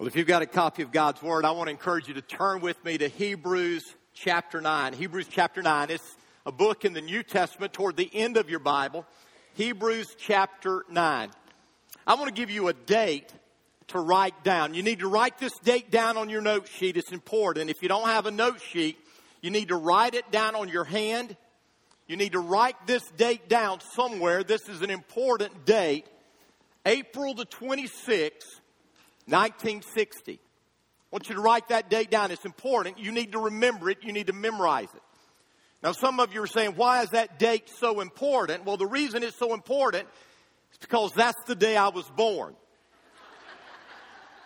Well, if you've got a copy of God's Word, I want to encourage you to turn with me to Hebrews chapter 9. Hebrews chapter 9. It's a book in the New Testament toward the end of your Bible. Hebrews chapter 9. I want to give you a date to write down. You need to write this date down on your note sheet. It's important. If you don't have a note sheet, you need to write it down on your hand. You need to write this date down somewhere. This is an important date. April the 26th, 1960. I want you to write that date down. It's important. You need to remember it. You need to memorize it. Now, some of you are saying, why is that date so important? Well, the reason it's so important is because that's the day I was born.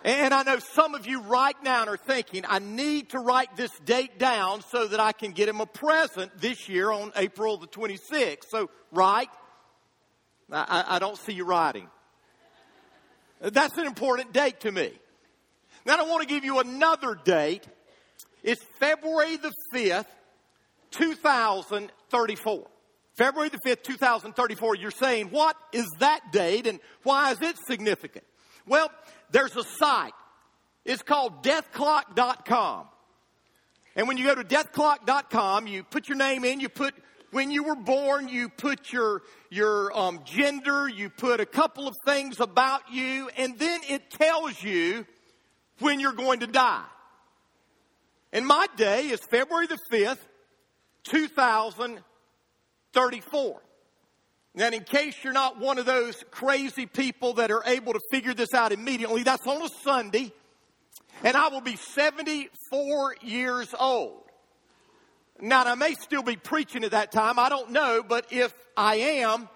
And I know some of you right now are thinking, I need to write this date down so that I can get him a present this year on April the 26th. So, write. I, I don't see you writing. That's an important date to me. Now I want to give you another date. It's February the 5th, 2034. February the 5th, 2034. You're saying, what is that date and why is it significant? Well, there's a site. It's called deathclock.com. And when you go to deathclock.com, you put your name in, you put when you were born, you put your, your um, gender, you put a couple of things about you, and then it tells you when you're going to die. And my day is February the 5th, 2034. Now, in case you're not one of those crazy people that are able to figure this out immediately, that's on a Sunday, and I will be 74 years old. Now, I may still be preaching at that time. I don't know, but if I am,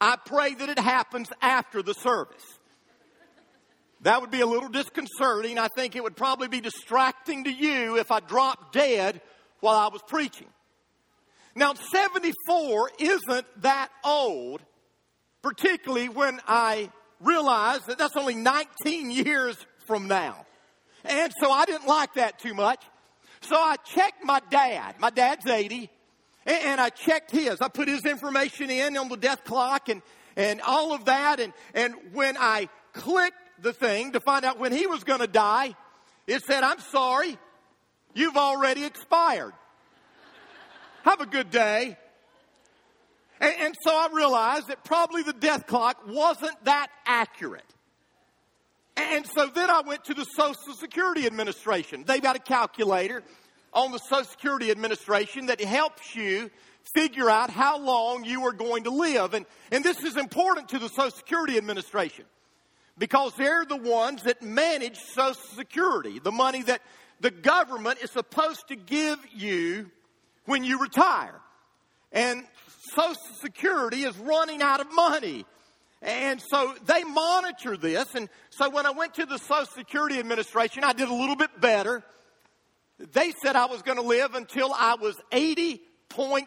I pray that it happens after the service. That would be a little disconcerting. I think it would probably be distracting to you if I dropped dead while I was preaching. Now, 74 isn't that old, particularly when I realize that that's only 19 years from now. And so I didn't like that too much. So I checked my dad. My dad's 80. And I checked his. I put his information in on the death clock and, and all of that. And, and when I clicked the thing to find out when he was going to die, it said, I'm sorry, you've already expired. Have a good day. And, and so I realized that probably the death clock wasn't that accurate. And so then I went to the Social Security Administration. They've got a calculator on the Social Security Administration that helps you figure out how long you are going to live. And, and this is important to the Social Security Administration because they're the ones that manage Social Security, the money that the government is supposed to give you when you retire. And Social Security is running out of money. And so they monitor this. And so when I went to the Social Security Administration, I did a little bit better. They said I was going to live until I was 80.9.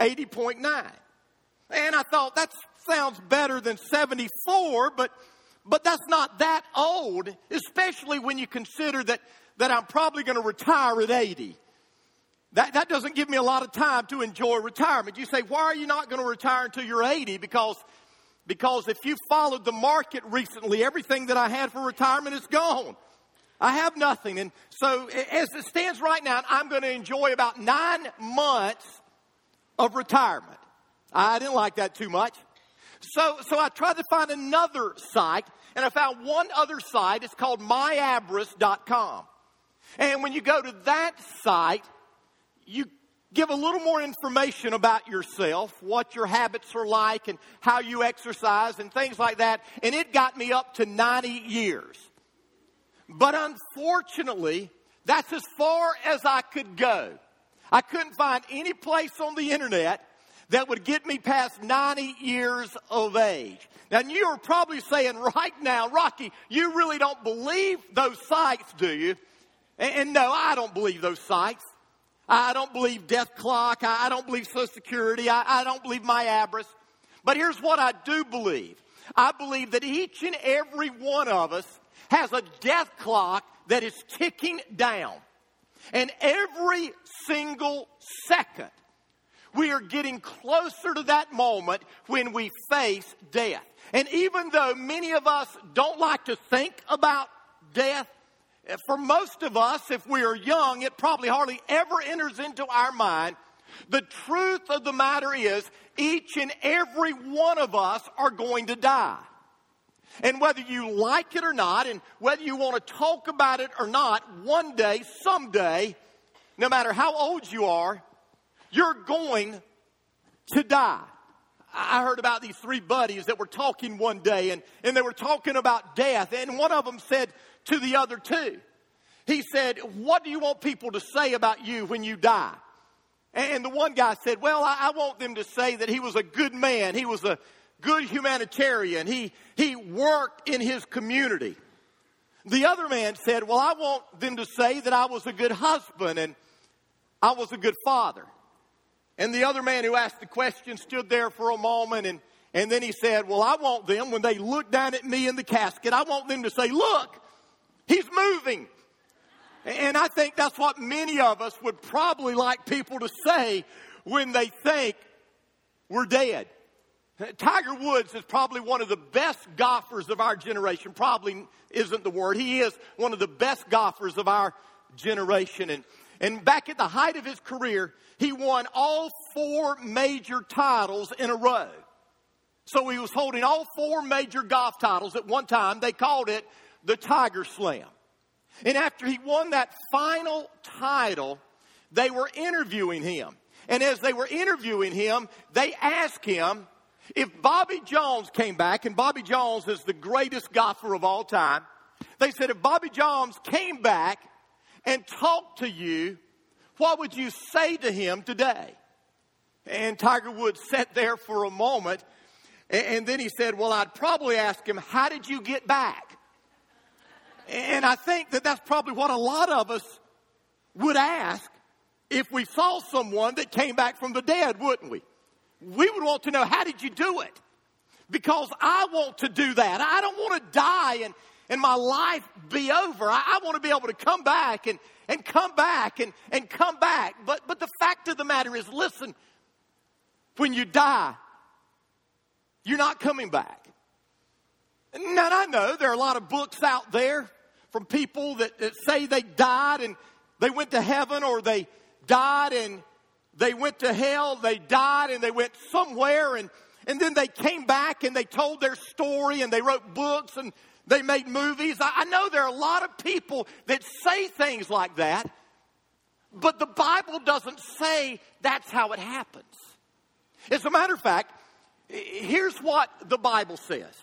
80.9. And I thought that sounds better than 74, but, but that's not that old, especially when you consider that, that I'm probably going to retire at 80. That, that doesn't give me a lot of time to enjoy retirement. You say, why are you not going to retire until you're 80? Because, because if you followed the market recently, everything that I had for retirement is gone. I have nothing. And so as it stands right now, I'm going to enjoy about nine months of retirement. I didn't like that too much. So, so I tried to find another site and I found one other site. It's called myabris.com. And when you go to that site, you give a little more information about yourself, what your habits are like, and how you exercise, and things like that. And it got me up to 90 years. But unfortunately, that's as far as I could go. I couldn't find any place on the internet that would get me past 90 years of age. Now, you are probably saying right now, Rocky, you really don't believe those sites, do you? And, and no, I don't believe those sites. I don't believe death clock. I don't believe Social Security. I, I don't believe my Abris. But here's what I do believe. I believe that each and every one of us has a death clock that is ticking down. And every single second, we are getting closer to that moment when we face death. And even though many of us don't like to think about death, for most of us, if we are young, it probably hardly ever enters into our mind. The truth of the matter is, each and every one of us are going to die. And whether you like it or not, and whether you want to talk about it or not, one day, someday, no matter how old you are, you're going to die. I heard about these three buddies that were talking one day and, and they were talking about death. And one of them said to the other two, he said, What do you want people to say about you when you die? And the one guy said, Well, I, want them to say that he was a good man. He was a good humanitarian. He, he worked in his community. The other man said, Well, I want them to say that I was a good husband and I was a good father. And the other man who asked the question stood there for a moment and, and then he said, Well, I want them, when they look down at me in the casket, I want them to say, Look, he's moving. And I think that's what many of us would probably like people to say when they think we're dead. Tiger Woods is probably one of the best golfers of our generation. Probably isn't the word. He is one of the best golfers of our generation. And, and back at the height of his career, he won all four major titles in a row. So he was holding all four major golf titles at one time. They called it the Tiger Slam. And after he won that final title, they were interviewing him. And as they were interviewing him, they asked him if Bobby Jones came back, and Bobby Jones is the greatest golfer of all time. They said, if Bobby Jones came back and talked to you, what would you say to him today? And Tiger Woods sat there for a moment, and then he said, Well, I'd probably ask him, How did you get back? And I think that that's probably what a lot of us would ask if we saw someone that came back from the dead, wouldn't we? We would want to know, how did you do it? Because I want to do that. I don't want to die and, and my life be over. I, I want to be able to come back and, and come back and, and come back. But, but the fact of the matter is, listen, when you die, you're not coming back. Now, I know there are a lot of books out there from people that, that say they died and they went to heaven or they died and they went to hell, they died and they went somewhere and, and then they came back and they told their story and they wrote books and they made movies. I, I know there are a lot of people that say things like that, but the Bible doesn't say that's how it happens. As a matter of fact, here's what the Bible says.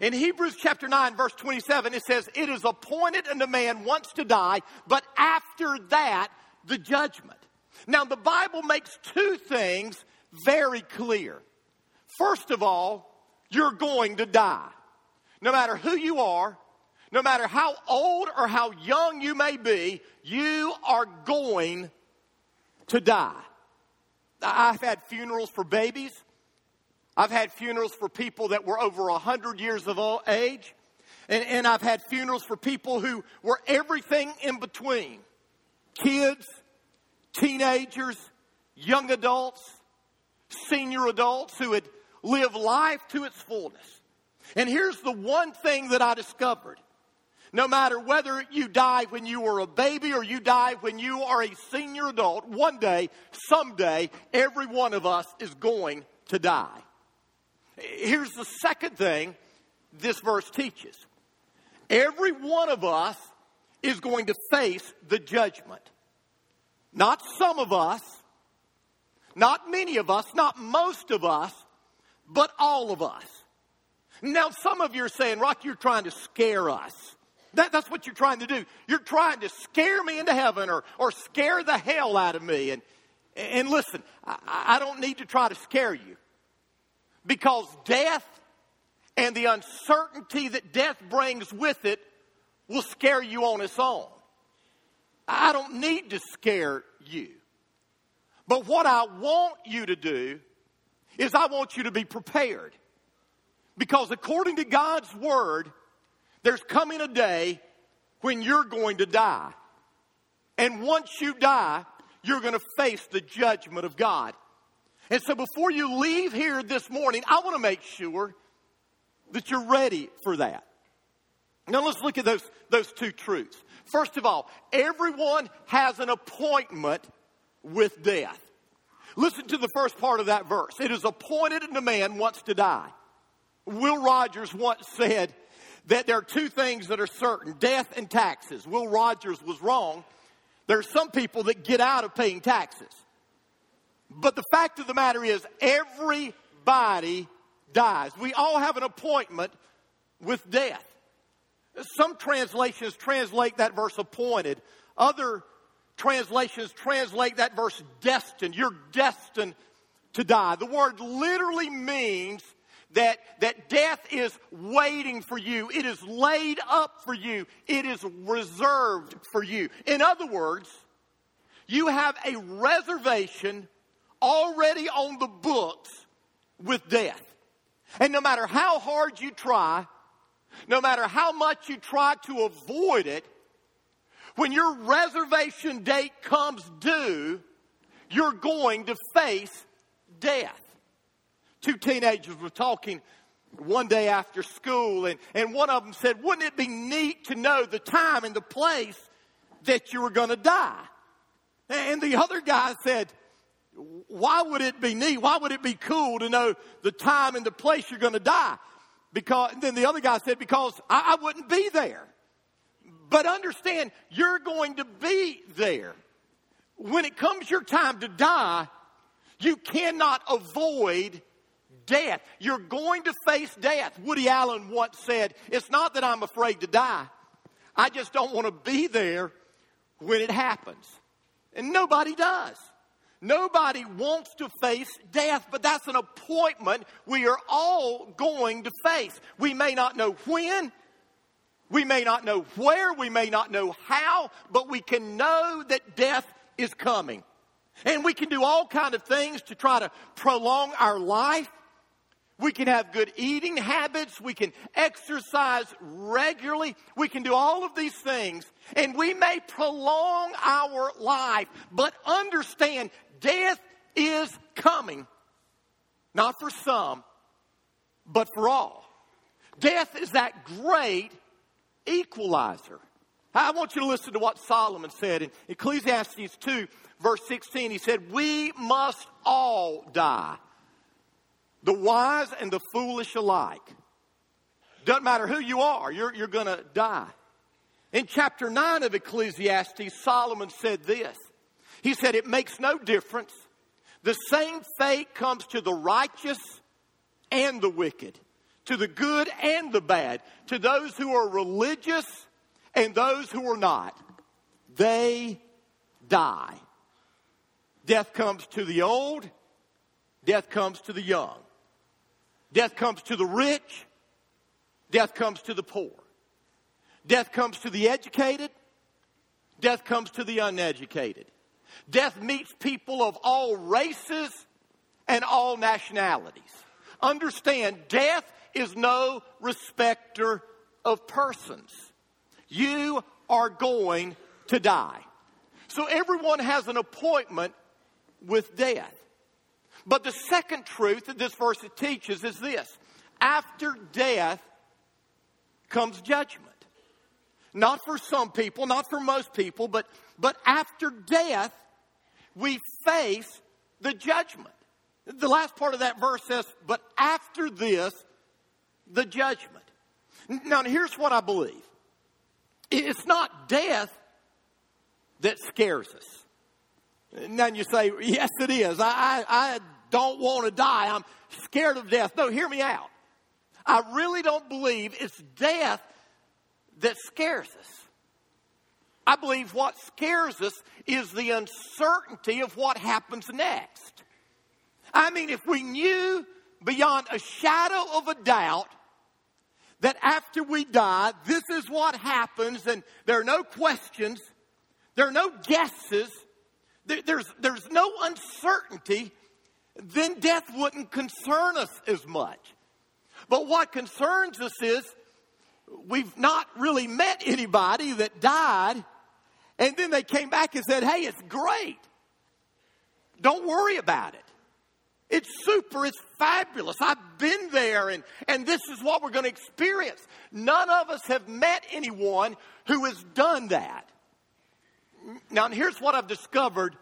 In Hebrews chapter 9, verse 27, it says, It is appointed unto man once to die, but after that, the judgment. Now, the Bible makes two things very clear. First of all, you're going to die. No matter who you are, no matter how old or how young you may be, you are going to die. I've had funerals for babies. I've had funerals for people that were over 100 years of age. And, and I've had funerals for people who were everything in between kids, teenagers, young adults, senior adults who had lived life to its fullness. And here's the one thing that I discovered. No matter whether you die when you were a baby or you die when you are a senior adult, one day, someday, every one of us is going to die. Here's the second thing this verse teaches every one of us is going to face the judgment. Not some of us, not many of us, not most of us, but all of us. Now, some of you are saying, Rock, you're trying to scare us. That, that's what you're trying to do. You're trying to scare me into heaven or, or scare the hell out of me. And, and listen, I, I don't need to try to scare you. Because death and the uncertainty that death brings with it will scare you on its own. I don't need to scare you. But what I want you to do is I want you to be prepared. Because according to God's word, there's coming a day when you're going to die. And once you die, you're going to face the judgment of God. And so before you leave here this morning, I want to make sure that you're ready for that. Now let's look at those, those two truths. First of all, everyone has an appointment with death. Listen to the first part of that verse. It is appointed and a man wants to die. Will Rogers once said that there are two things that are certain death and taxes. Will Rogers was wrong. There are some people that get out of paying taxes. But the fact of the matter is, everybody dies. We all have an appointment with death. Some translations translate that verse appointed. Other translations translate that verse destined. You're destined to die. The word literally means that, that death is waiting for you. It is laid up for you. It is reserved for you. In other words, you have a reservation already on the books with death. And no matter how hard you try, no matter how much you try to avoid it, when your reservation date comes due, you're going to face death. Two teenagers were talking one day after school, and, and one of them said, Wouldn't it be neat to know the time and the place that you were going to die? And the other guy said, Why would it be neat? Why would it be cool to know the time and the place you're going to die? Because then the other guy said, Because I, I wouldn't be there. But understand, you're going to be there. When it comes your time to die, you cannot avoid death. You're going to face death. Woody Allen once said, It's not that I'm afraid to die, I just don't want to be there when it happens. And nobody does. Nobody wants to face death, but that's an appointment we are all going to face. We may not know when, we may not know where, we may not know how, but we can know that death is coming. And we can do all kind of things to try to prolong our life. We can have good eating habits. We can exercise regularly. We can do all of these things. And we may prolong our life, but understand death is coming. Not for some, but for all. Death is that great equalizer. I want you to listen to what Solomon said in Ecclesiastes 2, verse 16. He said, We must all die, the wise and the foolish alike. Doesn't matter who you are, you're, you're going to die. In chapter 9 of Ecclesiastes, Solomon said this He said, It makes no difference. The same fate comes to the righteous and the wicked to the good and the bad, to those who are religious and those who are not. They die. Death comes to the old, death comes to the young. Death comes to the rich, death comes to the poor. Death comes to the educated, death comes to the uneducated. Death meets people of all races and all nationalities. Understand, death is no respecter of persons. You are going to die. So everyone has an appointment with death. But the second truth that this verse teaches is this after death comes judgment. Not for some people, not for most people, but, but after death, we face the judgment. The last part of that verse says, But after this, the judgment. Now, here's what I believe it's not death that scares us. Now you say, yes, it is. I, I, I don't want to die. I'm scared of death. No, hear me out. I really don't believe it's death that scares us. I believe what scares us is the uncertainty of what happens next. I mean, if we knew beyond a shadow of a doubt that after we die, this is what happens, and there are no questions, there are no guesses, there, there's, there's no uncertainty, then death wouldn't concern us as much. But what concerns us is we've not really met anybody that died, and then they came back and said, hey, it's great. Don't worry about it. It's super, it's fabulous. I've been there, and, and this is what we're going to experience. None of us have met anyone who has done that. Now, here's what I've discovered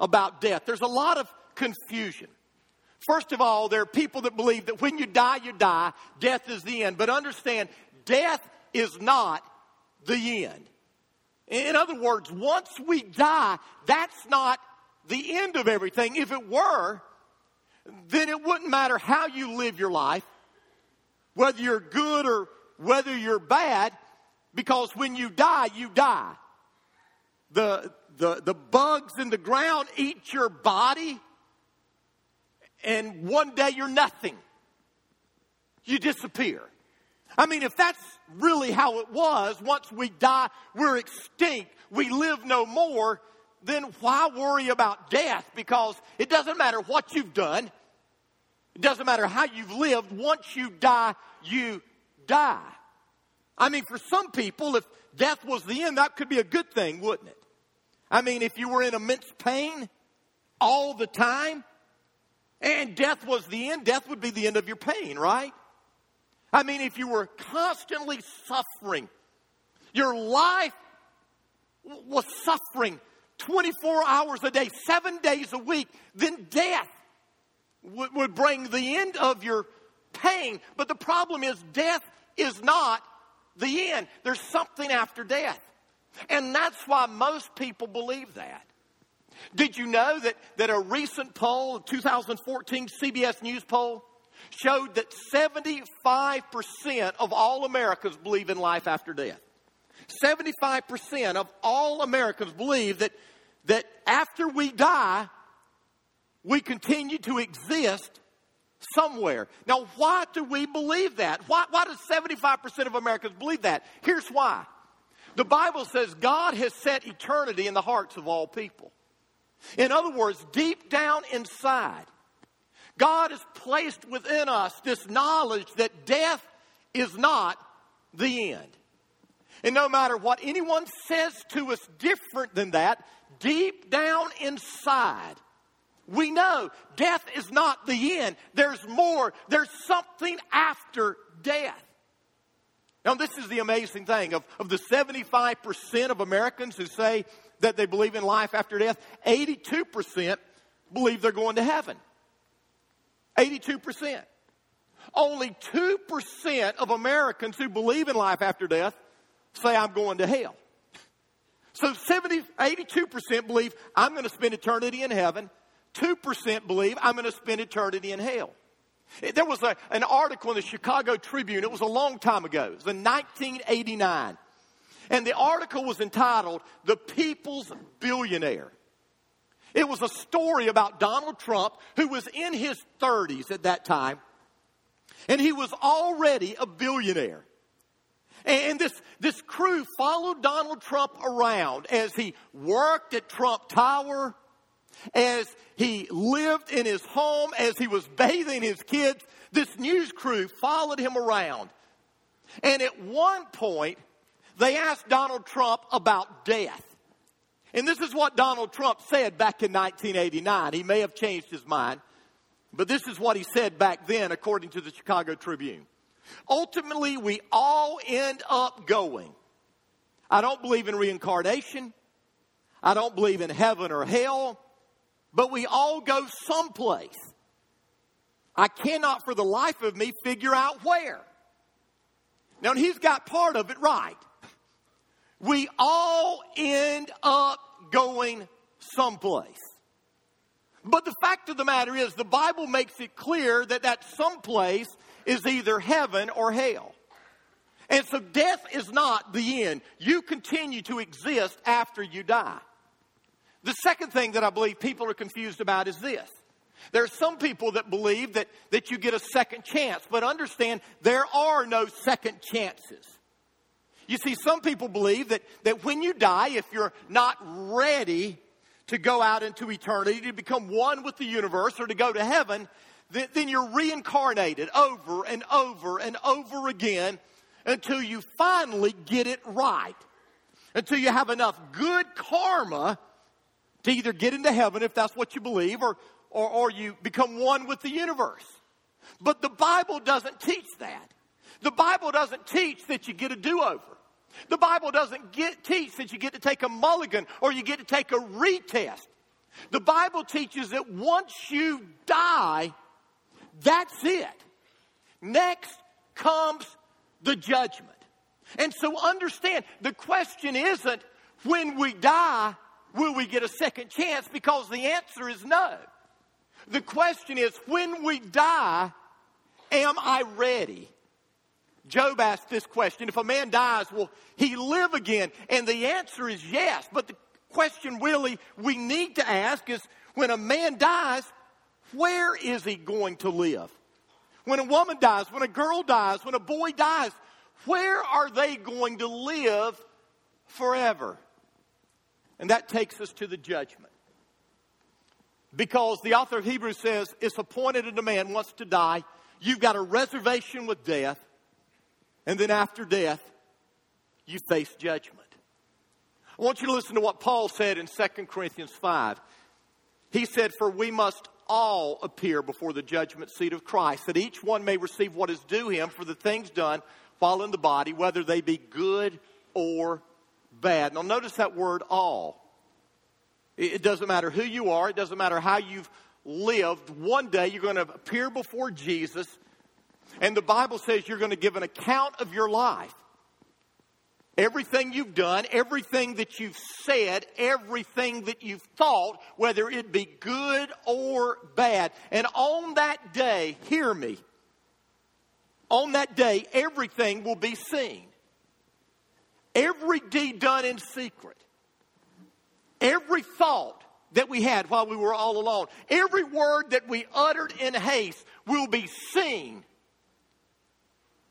about death there's a lot of confusion. First of all, there are people that believe that when you die, you die. Death is the end. But understand, death is not the end. In other words, once we die, that's not the end of everything. If it were, then it wouldn't matter how you live your life, whether you're good or whether you're bad, because when you die, you die. The, the, the bugs in the ground eat your body, and one day you're nothing. You disappear. I mean, if that's really how it was, once we die, we're extinct, we live no more, then why worry about death? Because it doesn't matter what you've done, it doesn't matter how you've lived, once you die, you die. I mean, for some people, if death was the end, that could be a good thing, wouldn't it? I mean, if you were in immense pain all the time, and death was the end, death would be the end of your pain, right? I mean, if you were constantly suffering, your life was suffering 24 hours a day, seven days a week, then death would, would bring the end of your pain. But the problem is, death is not the end. There's something after death. And that's why most people believe that. Did you know that, that a recent poll, 2014 CBS News poll, showed that 75% of all Americans believe in life after death? 75% of all Americans believe that, that after we die, we continue to exist somewhere. Now, why do we believe that? Why, why does 75% of Americans believe that? Here's why. The Bible says God has set eternity in the hearts of all people. In other words, deep down inside, God has placed within us this knowledge that death is not the end. And no matter what anyone says to us different than that, deep down inside, we know death is not the end. There's more. There's something after death. Now, this is the amazing thing of, of the 75% of Americans who say that they believe in life after death, 82% believe they're going to heaven. 82%. Only 2% of Americans who believe in life after death say, I'm going to hell. So 70, 82% believe I'm going to spend eternity in heaven. 2% believe I'm going to spend eternity in hell. There was a, an article in the Chicago Tribune. It was a long time ago. It was in 1989. And the article was entitled, The People's Billionaire. It was a story about Donald Trump, who was in his 30s at that time, and he was already a billionaire. And this, this crew followed Donald Trump around as he worked at Trump Tower, as he lived in his home, as he was bathing his kids. This news crew followed him around. And at one point, they asked Donald Trump about death. And this is what Donald Trump said back in 1989. He may have changed his mind, but this is what he said back then, according to the Chicago Tribune. Ultimately, we all end up going. I don't believe in reincarnation. I don't believe in heaven or hell, but we all go someplace. I cannot for the life of me figure out where. Now, he's got part of it right. We all end up going someplace. But the fact of the matter is, the Bible makes it clear that that someplace is either heaven or hell. And so death is not the end. You continue to exist after you die. The second thing that I believe people are confused about is this. There are some people that believe that, that you get a second chance, but understand there are no second chances. You see, some people believe that, that when you die, if you're not ready to go out into eternity, to become one with the universe or to go to heaven, then, then you're reincarnated over and over and over again until you finally get it right. Until you have enough good karma to either get into heaven if that's what you believe or, or, or you become one with the universe. But the Bible doesn't teach that. The Bible doesn't teach that you get a do over. The Bible doesn't get, teach that you get to take a mulligan or you get to take a retest. The Bible teaches that once you die, that's it. Next comes the judgment. And so understand the question isn't when we die, will we get a second chance? Because the answer is no. The question is when we die, am I ready? Job asked this question if a man dies, will he live again? And the answer is yes. But the question really we need to ask is when a man dies, where is he going to live? When a woman dies, when a girl dies, when a boy dies, where are they going to live forever? And that takes us to the judgment. Because the author of Hebrews says it's appointed a man wants to die. You've got a reservation with death. And then after death, you face judgment. I want you to listen to what Paul said in 2 Corinthians 5. He said, For we must all appear before the judgment seat of Christ, that each one may receive what is due him for the things done while in the body, whether they be good or bad. Now, notice that word all. It doesn't matter who you are, it doesn't matter how you've lived. One day you're going to appear before Jesus and the Bible says you're going to give an account of your life. Everything you've done, everything that you've said, everything that you've thought, whether it be good or bad. And on that day, hear me, on that day, everything will be seen. Every deed done in secret, every thought that we had while we were all alone, every word that we uttered in haste will be seen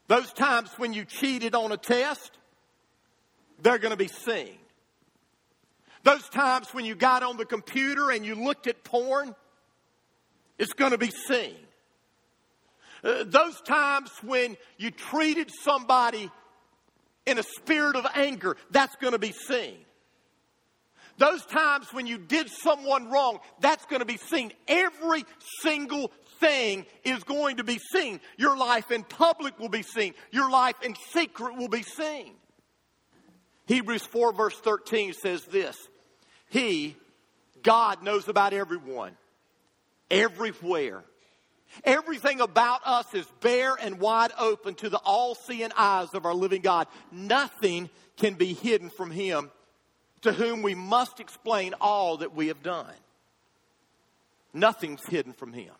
those times when you cheated on a test, they're going to be seen. Those times when you got on the computer and you looked at porn, it's going to be seen. Uh, those times when you treated somebody in a spirit of anger, that's going to be seen. Those times when you did someone wrong, that's going to be seen. Every single thing is going to be seen. Your life in public will be seen. Your life in secret will be seen. Hebrews 4 verse 13 says this. He, God knows about everyone, everywhere. Everything about us is bare and wide open to the all seeing eyes of our living God. Nothing can be hidden from Him, to whom we must explain all that we have done. Nothing's hidden from Him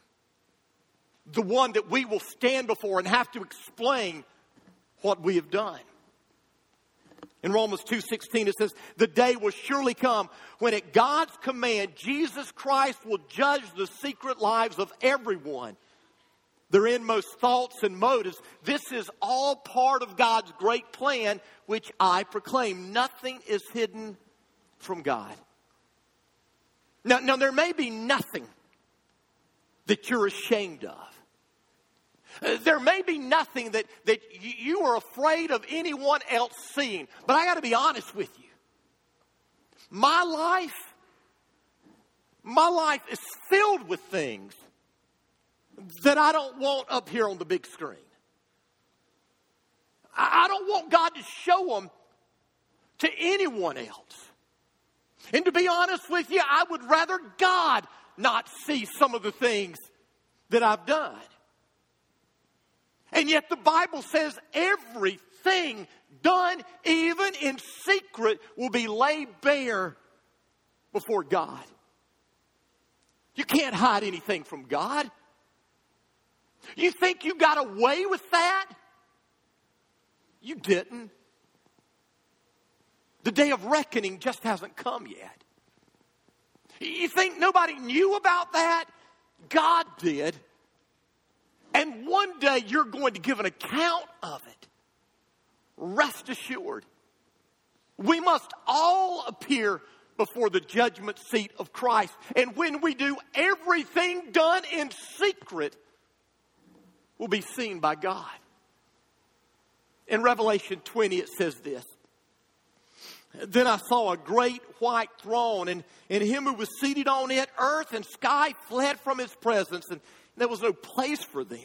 the one that we will stand before and have to explain what we have done. In Romans 2:16 it says, "The day will surely come when at God's command Jesus Christ will judge the secret lives of everyone, their inmost thoughts and motives. This is all part of God's great plan which I proclaim. Nothing is hidden from God." Now, now there may be nothing that you're ashamed of. There may be nothing that, that you are afraid of anyone else seeing, but I got to be honest with you. My life, my life is filled with things that I don't want up here on the big screen. I don't want God to show them to anyone else. And to be honest with you, I would rather God not see some of the things that I've done. And yet the Bible says everything done, even in secret, will be laid bare before God. You can't hide anything from God. You think you got away with that? You didn't. The day of reckoning just hasn't come yet. You think nobody knew about that? God did. And one day you're going to give an account of it. Rest assured. We must all appear before the judgment seat of Christ. And when we do, everything done in secret will be seen by God. In Revelation 20, it says this Then I saw a great white throne, and, and him who was seated on it, earth and sky fled from his presence, and there was no place for them.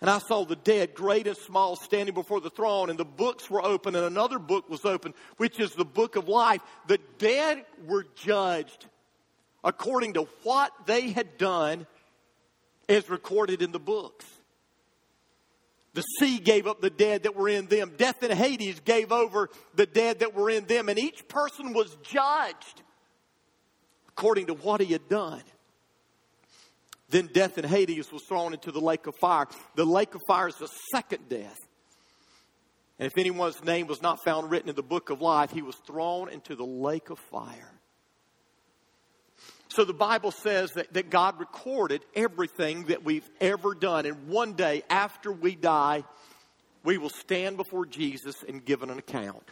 And I saw the dead, great and small, standing before the throne, and the books were open, and another book was open, which is the book of life. The dead were judged according to what they had done as recorded in the books. The sea gave up the dead that were in them. Death and Hades gave over the dead that were in them. And each person was judged according to what he had done. Then death and Hades was thrown into the lake of fire. The lake of fire is the second death. And if anyone's name was not found written in the book of life, he was thrown into the lake of fire. So the Bible says that, that God recorded everything that we've ever done. And one day after we die, we will stand before Jesus and give an account.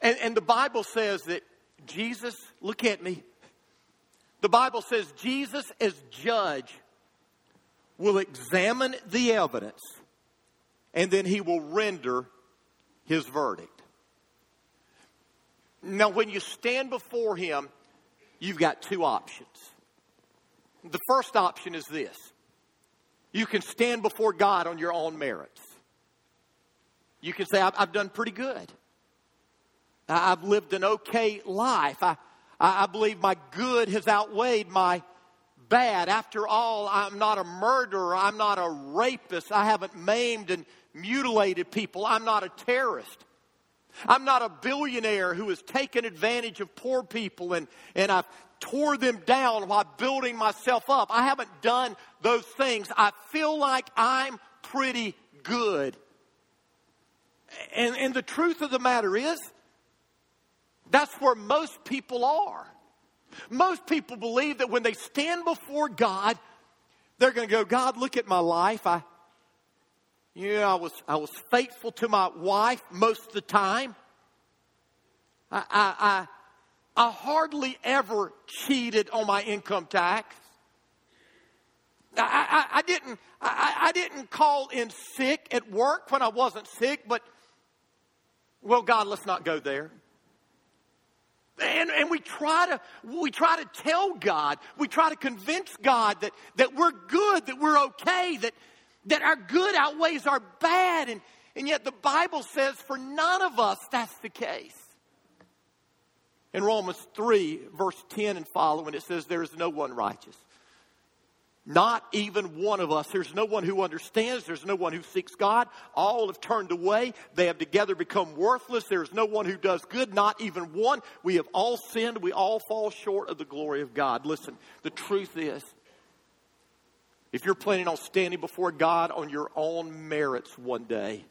And, and the Bible says that Jesus, look at me, the Bible says Jesus, as judge, will examine the evidence and then he will render his verdict. Now, when you stand before him, you've got two options. The first option is this you can stand before God on your own merits. You can say, I've, done pretty good. I've lived an okay life. I, I, I believe my good has outweighed my bad. After all, I'm not a murderer. I'm not a rapist. I haven't maimed and mutilated people. I'm not a terrorist. I'm not a billionaire who has taken advantage of poor people and, and I've tore them down while building myself up. I haven't done those things. I feel like I'm pretty good. And, and the truth of the matter is, that's where most people are. Most people believe that when they stand before God, they're going to go, God, look at my life. I, you know, I was, I was faithful to my wife most of the time. I, I, I, I hardly ever cheated on my income tax. I, I, I didn't, I, I didn't call in sick at work when I wasn't sick, but, well, God, let's not go there. And, and we try to we try to tell God, we try to convince God that, that we're good, that we're okay, that, that our good outweighs our bad. And, and yet the Bible says for none of us that's the case. In Romans 3, verse 10 and following, it says, There is no one righteous. Not even one of us. There's no one who understands. There's no one who seeks God. All have turned away. They have together become worthless. There's no one who does good, not even one. We have all sinned. We all fall short of the glory of God. Listen, the truth is, if you're planning on standing before God on your own merits one day,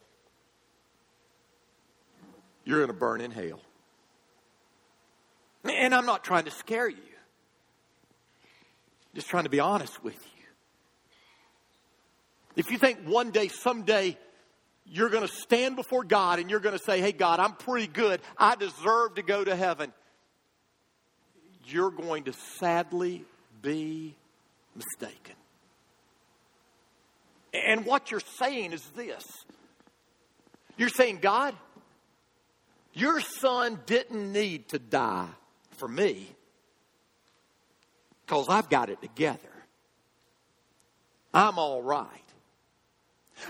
you're going to burn in hell. And I'm not trying to scare you. Just trying to be honest with you. If you think one day, someday, you're going to stand before God and you're going to say, Hey, God, I'm pretty good. I deserve to go to heaven. You're going to sadly be mistaken. And what you're saying is this you're saying, God, your son didn't need to die for me because I've got it together. I'm all right.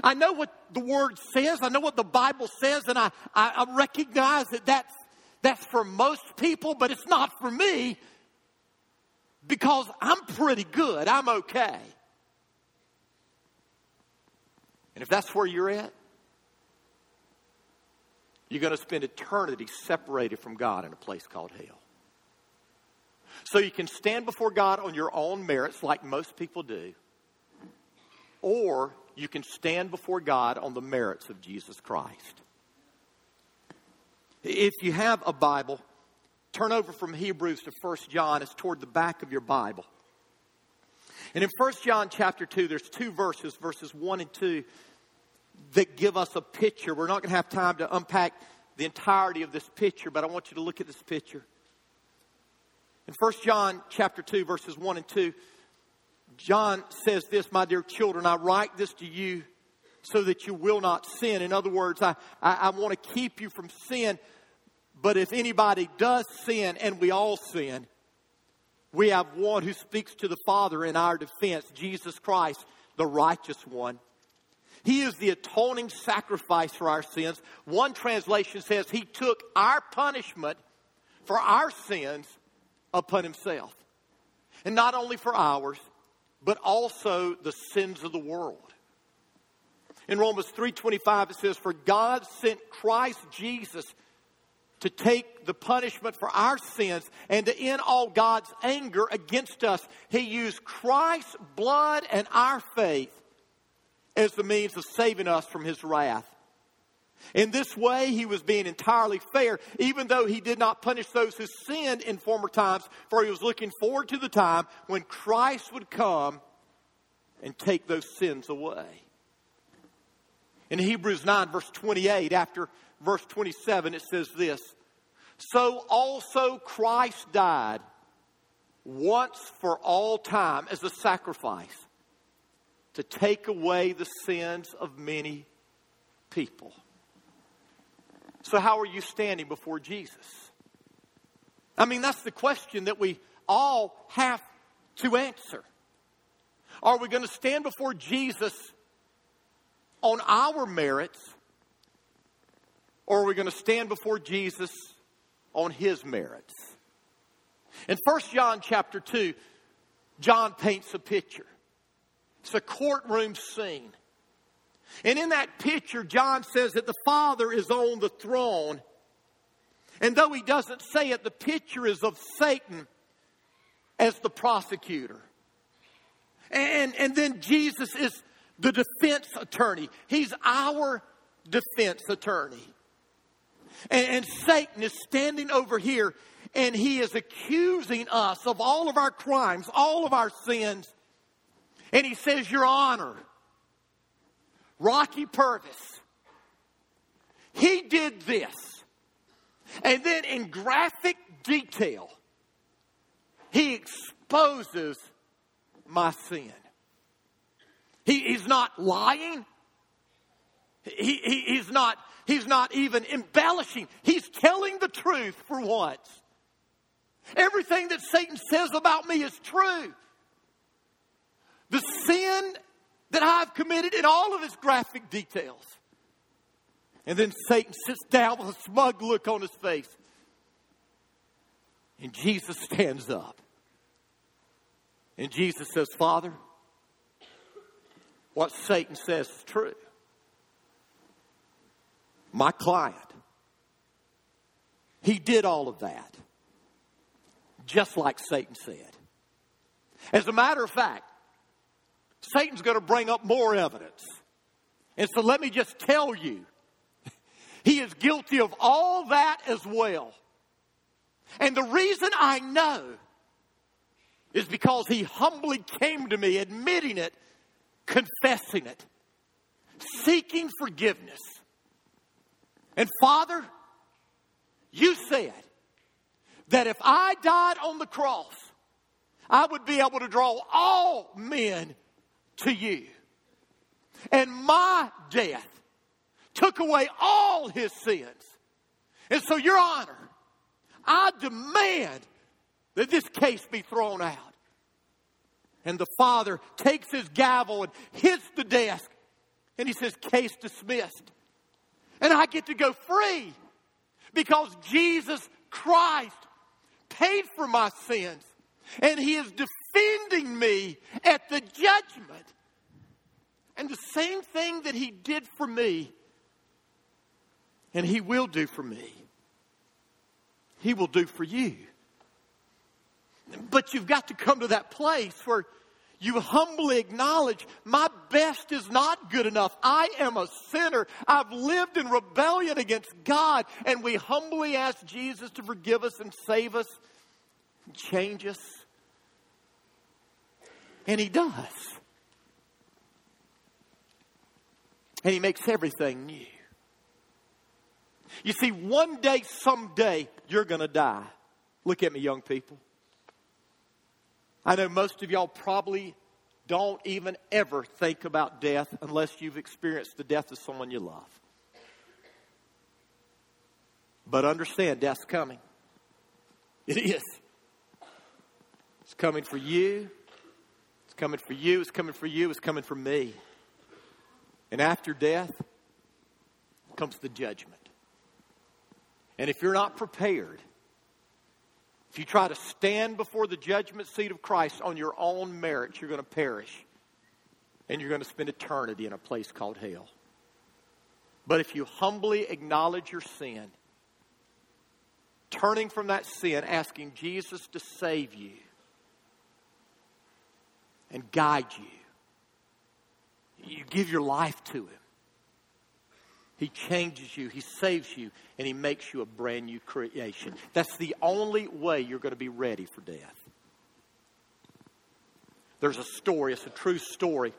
I know what the word says. I know what the Bible says, and I, I, I recognize that that's, that's for most people, but it's not for me because I'm pretty good. I'm okay. And if that's where you're at, you're going to spend eternity separated from God in a place called hell. So you can stand before God on your own merits, like most people do, or you can stand before God on the merits of Jesus Christ. If you have a Bible, turn over from Hebrews to 1 John. It's toward the back of your Bible. And in 1 John chapter 2, there's two verses, verses 1 and 2, that give us a picture. We're not going to have time to unpack the entirety of this picture, but I want you to look at this picture. In 1 John chapter 2, verses 1 and 2, John says this, my dear children, I write this to you so that you will not sin. In other words, I, I, I want to keep you from sin, But if anybody does sin, and we all sin, we have one who speaks to the Father in our defense, Jesus Christ, the righteous one. He is the atoning sacrifice for our sins. One translation says he took our punishment for our sins upon himself. And not only for ours, but also the sins of the world. In Romans 3:25 it says for God sent Christ Jesus to take the punishment for our sins and to end all God's anger against us. He used Christ's blood and our faith as the means of saving us from his wrath. In this way, he was being entirely fair, even though he did not punish those who sinned in former times, for he was looking forward to the time when Christ would come and take those sins away. In Hebrews 9, verse 28, after verse 27, it says this So also Christ died once for all time as a sacrifice to take away the sins of many people. So, how are you standing before Jesus? I mean, that's the question that we all have to answer. Are we going to stand before Jesus on our merits, or are we going to stand before Jesus on his merits? In 1 John chapter 2, John paints a picture. It's a courtroom scene. And in that picture, John says that the Father is on the throne. And though he doesn't say it, the picture is of Satan as the prosecutor. And, and then Jesus is the defense attorney. He's our defense attorney. And, and Satan is standing over here and he is accusing us of all of our crimes, all of our sins. And he says, Your Honor, Rocky Purvis, he did this. And then in graphic detail, he exposes my sin. He, he's not lying. He, he, he's, not, he's not even embellishing. He's telling the truth for once. Everything that Satan says about me is true. The sin that I've committed in all of its graphic details. And then Satan sits down with a smug look on his face. And Jesus stands up. And Jesus says, Father, what Satan says is true. My client, he did all of that, just like Satan said. As a matter of fact, Satan's going to bring up more evidence. And so let me just tell you, he is guilty of all that as well. And the reason I know is because he humbly came to me, admitting it, confessing it, seeking forgiveness. And Father, you said that if I died on the cross, I would be able to draw all men to you. And my death took away all his sins. And so, Your Honor, I demand that this case be thrown out. And the father takes his gavel and hits the desk and he says, Case dismissed. And I get to go free because Jesus Christ paid for my sins and he is defending me at the judgment. And the same thing that he did for me and he will do for me, he will do for you. But you've got to come to that place where you humbly acknowledge my best is not good enough. I am a sinner. I've lived in rebellion against God. And we humbly ask Jesus to forgive us and save us and change us. And He does. And He makes everything new. You see, one day, someday, you're going to die. Look at me, young people. I know most of y'all probably don't even ever think about death unless you've experienced the death of someone you love. But understand, death's coming. It is. It's coming for you. Coming for you. It's coming for you. It's coming for me. And after death comes the judgment. And if you're not prepared, if you try to stand before the judgment seat of Christ on your own merits, you're going to perish. And you're going to spend eternity in a place called hell. But if you humbly acknowledge your sin, turning from that sin, asking Jesus to save you and guide you, you give your life to Him. He changes you, He saves you, and He makes you a brand new creation. That's the only way you're going to be ready for death. There's a story, it's a true story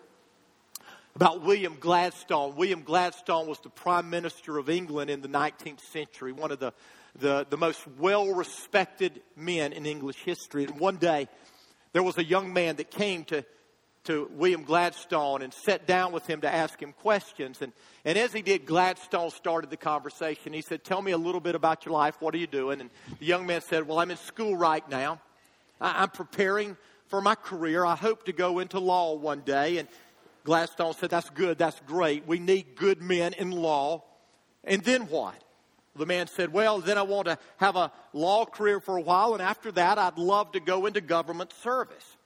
about William Gladstone. William Gladstone was the Prime Minister of England in the 19th century, one of the, the, the most well respected men in English history. And one day, there was a young man that came to to William Gladstone and sat down with him to ask him questions. And, and as he did, Gladstone started the conversation. He said, Tell me a little bit about your life. What are you doing? And the young man said, Well, I'm in school right now. I, I'm preparing for my career. I hope to go into law one day. And Gladstone said, That's good. That's great. We need good men in law. And then what? The man said, Well, then I want to have a law career for a while. And after that, I'd love to go into government service.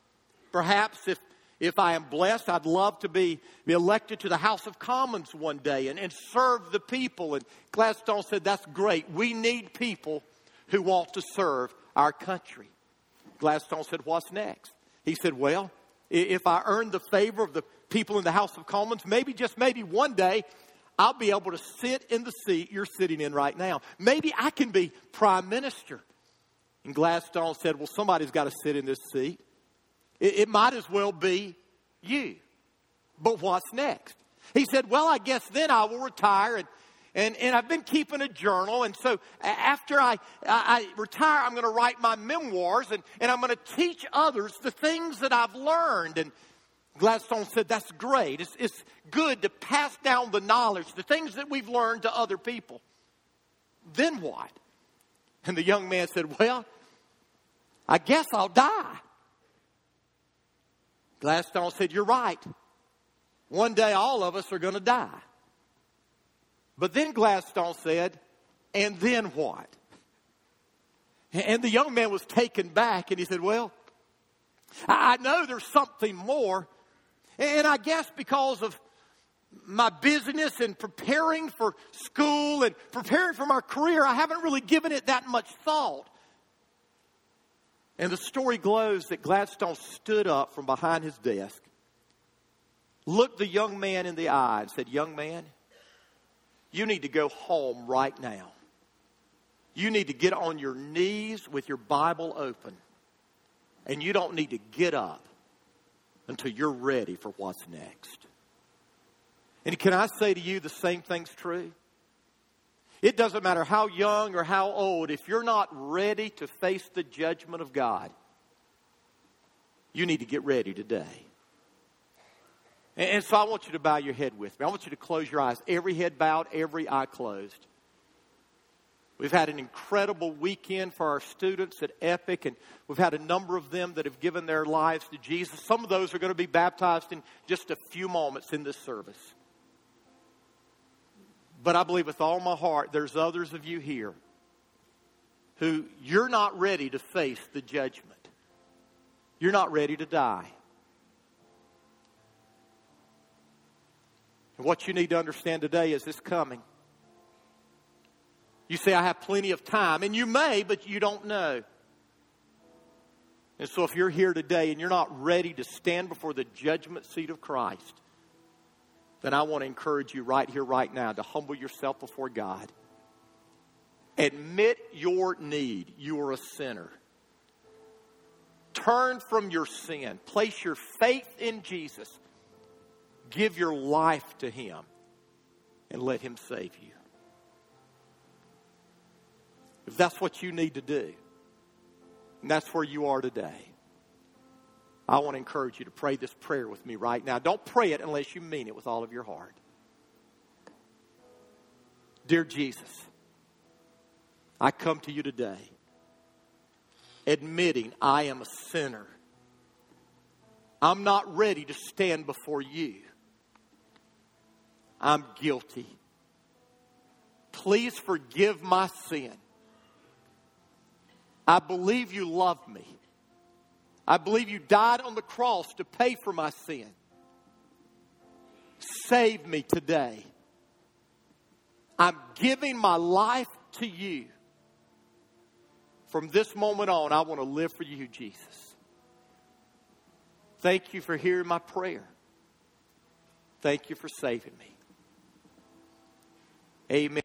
Perhaps if if I am blessed, I'd love to be, be elected to the House of Commons one day and, and serve the people. And Gladstone said, That's great. We need people who want to serve our country. Gladstone said, What's next? He said, Well, if I earn the favor of the people in the House of Commons, maybe, just maybe one day, I'll be able to sit in the seat you're sitting in right now. Maybe I can be prime minister. And Gladstone said, Well, somebody's got to sit in this seat. It, it might as well be you. But what's next? He said, Well, I guess then I will retire and and, and I've been keeping a journal. And so after I, I, retire, I'm going to write my memoirs and, and I'm going to teach others the things that I've learned. And Gladstone said, That's great. It's, it's good to pass down the knowledge, the things that we've learned to other people. Then what? And the young man said, Well, I guess I'll die. Gladstone said, You're right. One day all of us are going to die. But then Gladstone said, And then what? And the young man was taken back and he said, Well, I know there's something more. And I guess because of my business and preparing for school and preparing for my career, I haven't really given it that much thought. And the story glows that Gladstone stood up from behind his desk, looked the young man in the eye, and said, Young man, you need to go home right now. You need to get on your knees with your Bible open. And you don't need to get up until you're ready for what's next. And can I say to you the same thing's true? It doesn't matter how young or how old, if you're not ready to face the judgment of God, you need to get ready today. And so I want you to bow your head with me. I want you to close your eyes. Every head bowed, every eye closed. We've had an incredible weekend for our students at Epic, and we've had a number of them that have given their lives to Jesus. Some of those are going to be baptized in just a few moments in this service. But I believe with all my heart, there's others of you here who you're not ready to face the judgment. You're not ready to die. And what you need to understand today is this coming. You say, I have plenty of time, and you may, but you don't know. And so, if you're here today and you're not ready to stand before the judgment seat of Christ, then I want to encourage you right here, right now, to humble yourself before God. Admit your need. You are a sinner. Turn from your sin. Place your faith in Jesus. Give your life to Him and let Him save you. If that's what you need to do, and that's where you are today, I want to encourage you to pray this prayer with me right now. Don't pray it unless you mean it with all of your heart. Dear Jesus, I come to you today admitting I am a sinner. I'm not ready to stand before you. I'm guilty. Please forgive my sin. I believe you love me. I believe you died on the cross to pay for my sin. Save me today. I'm giving my life to you. From this moment on, I want to live for you, Jesus. Thank you for hearing my prayer. Thank you for saving me. Amen.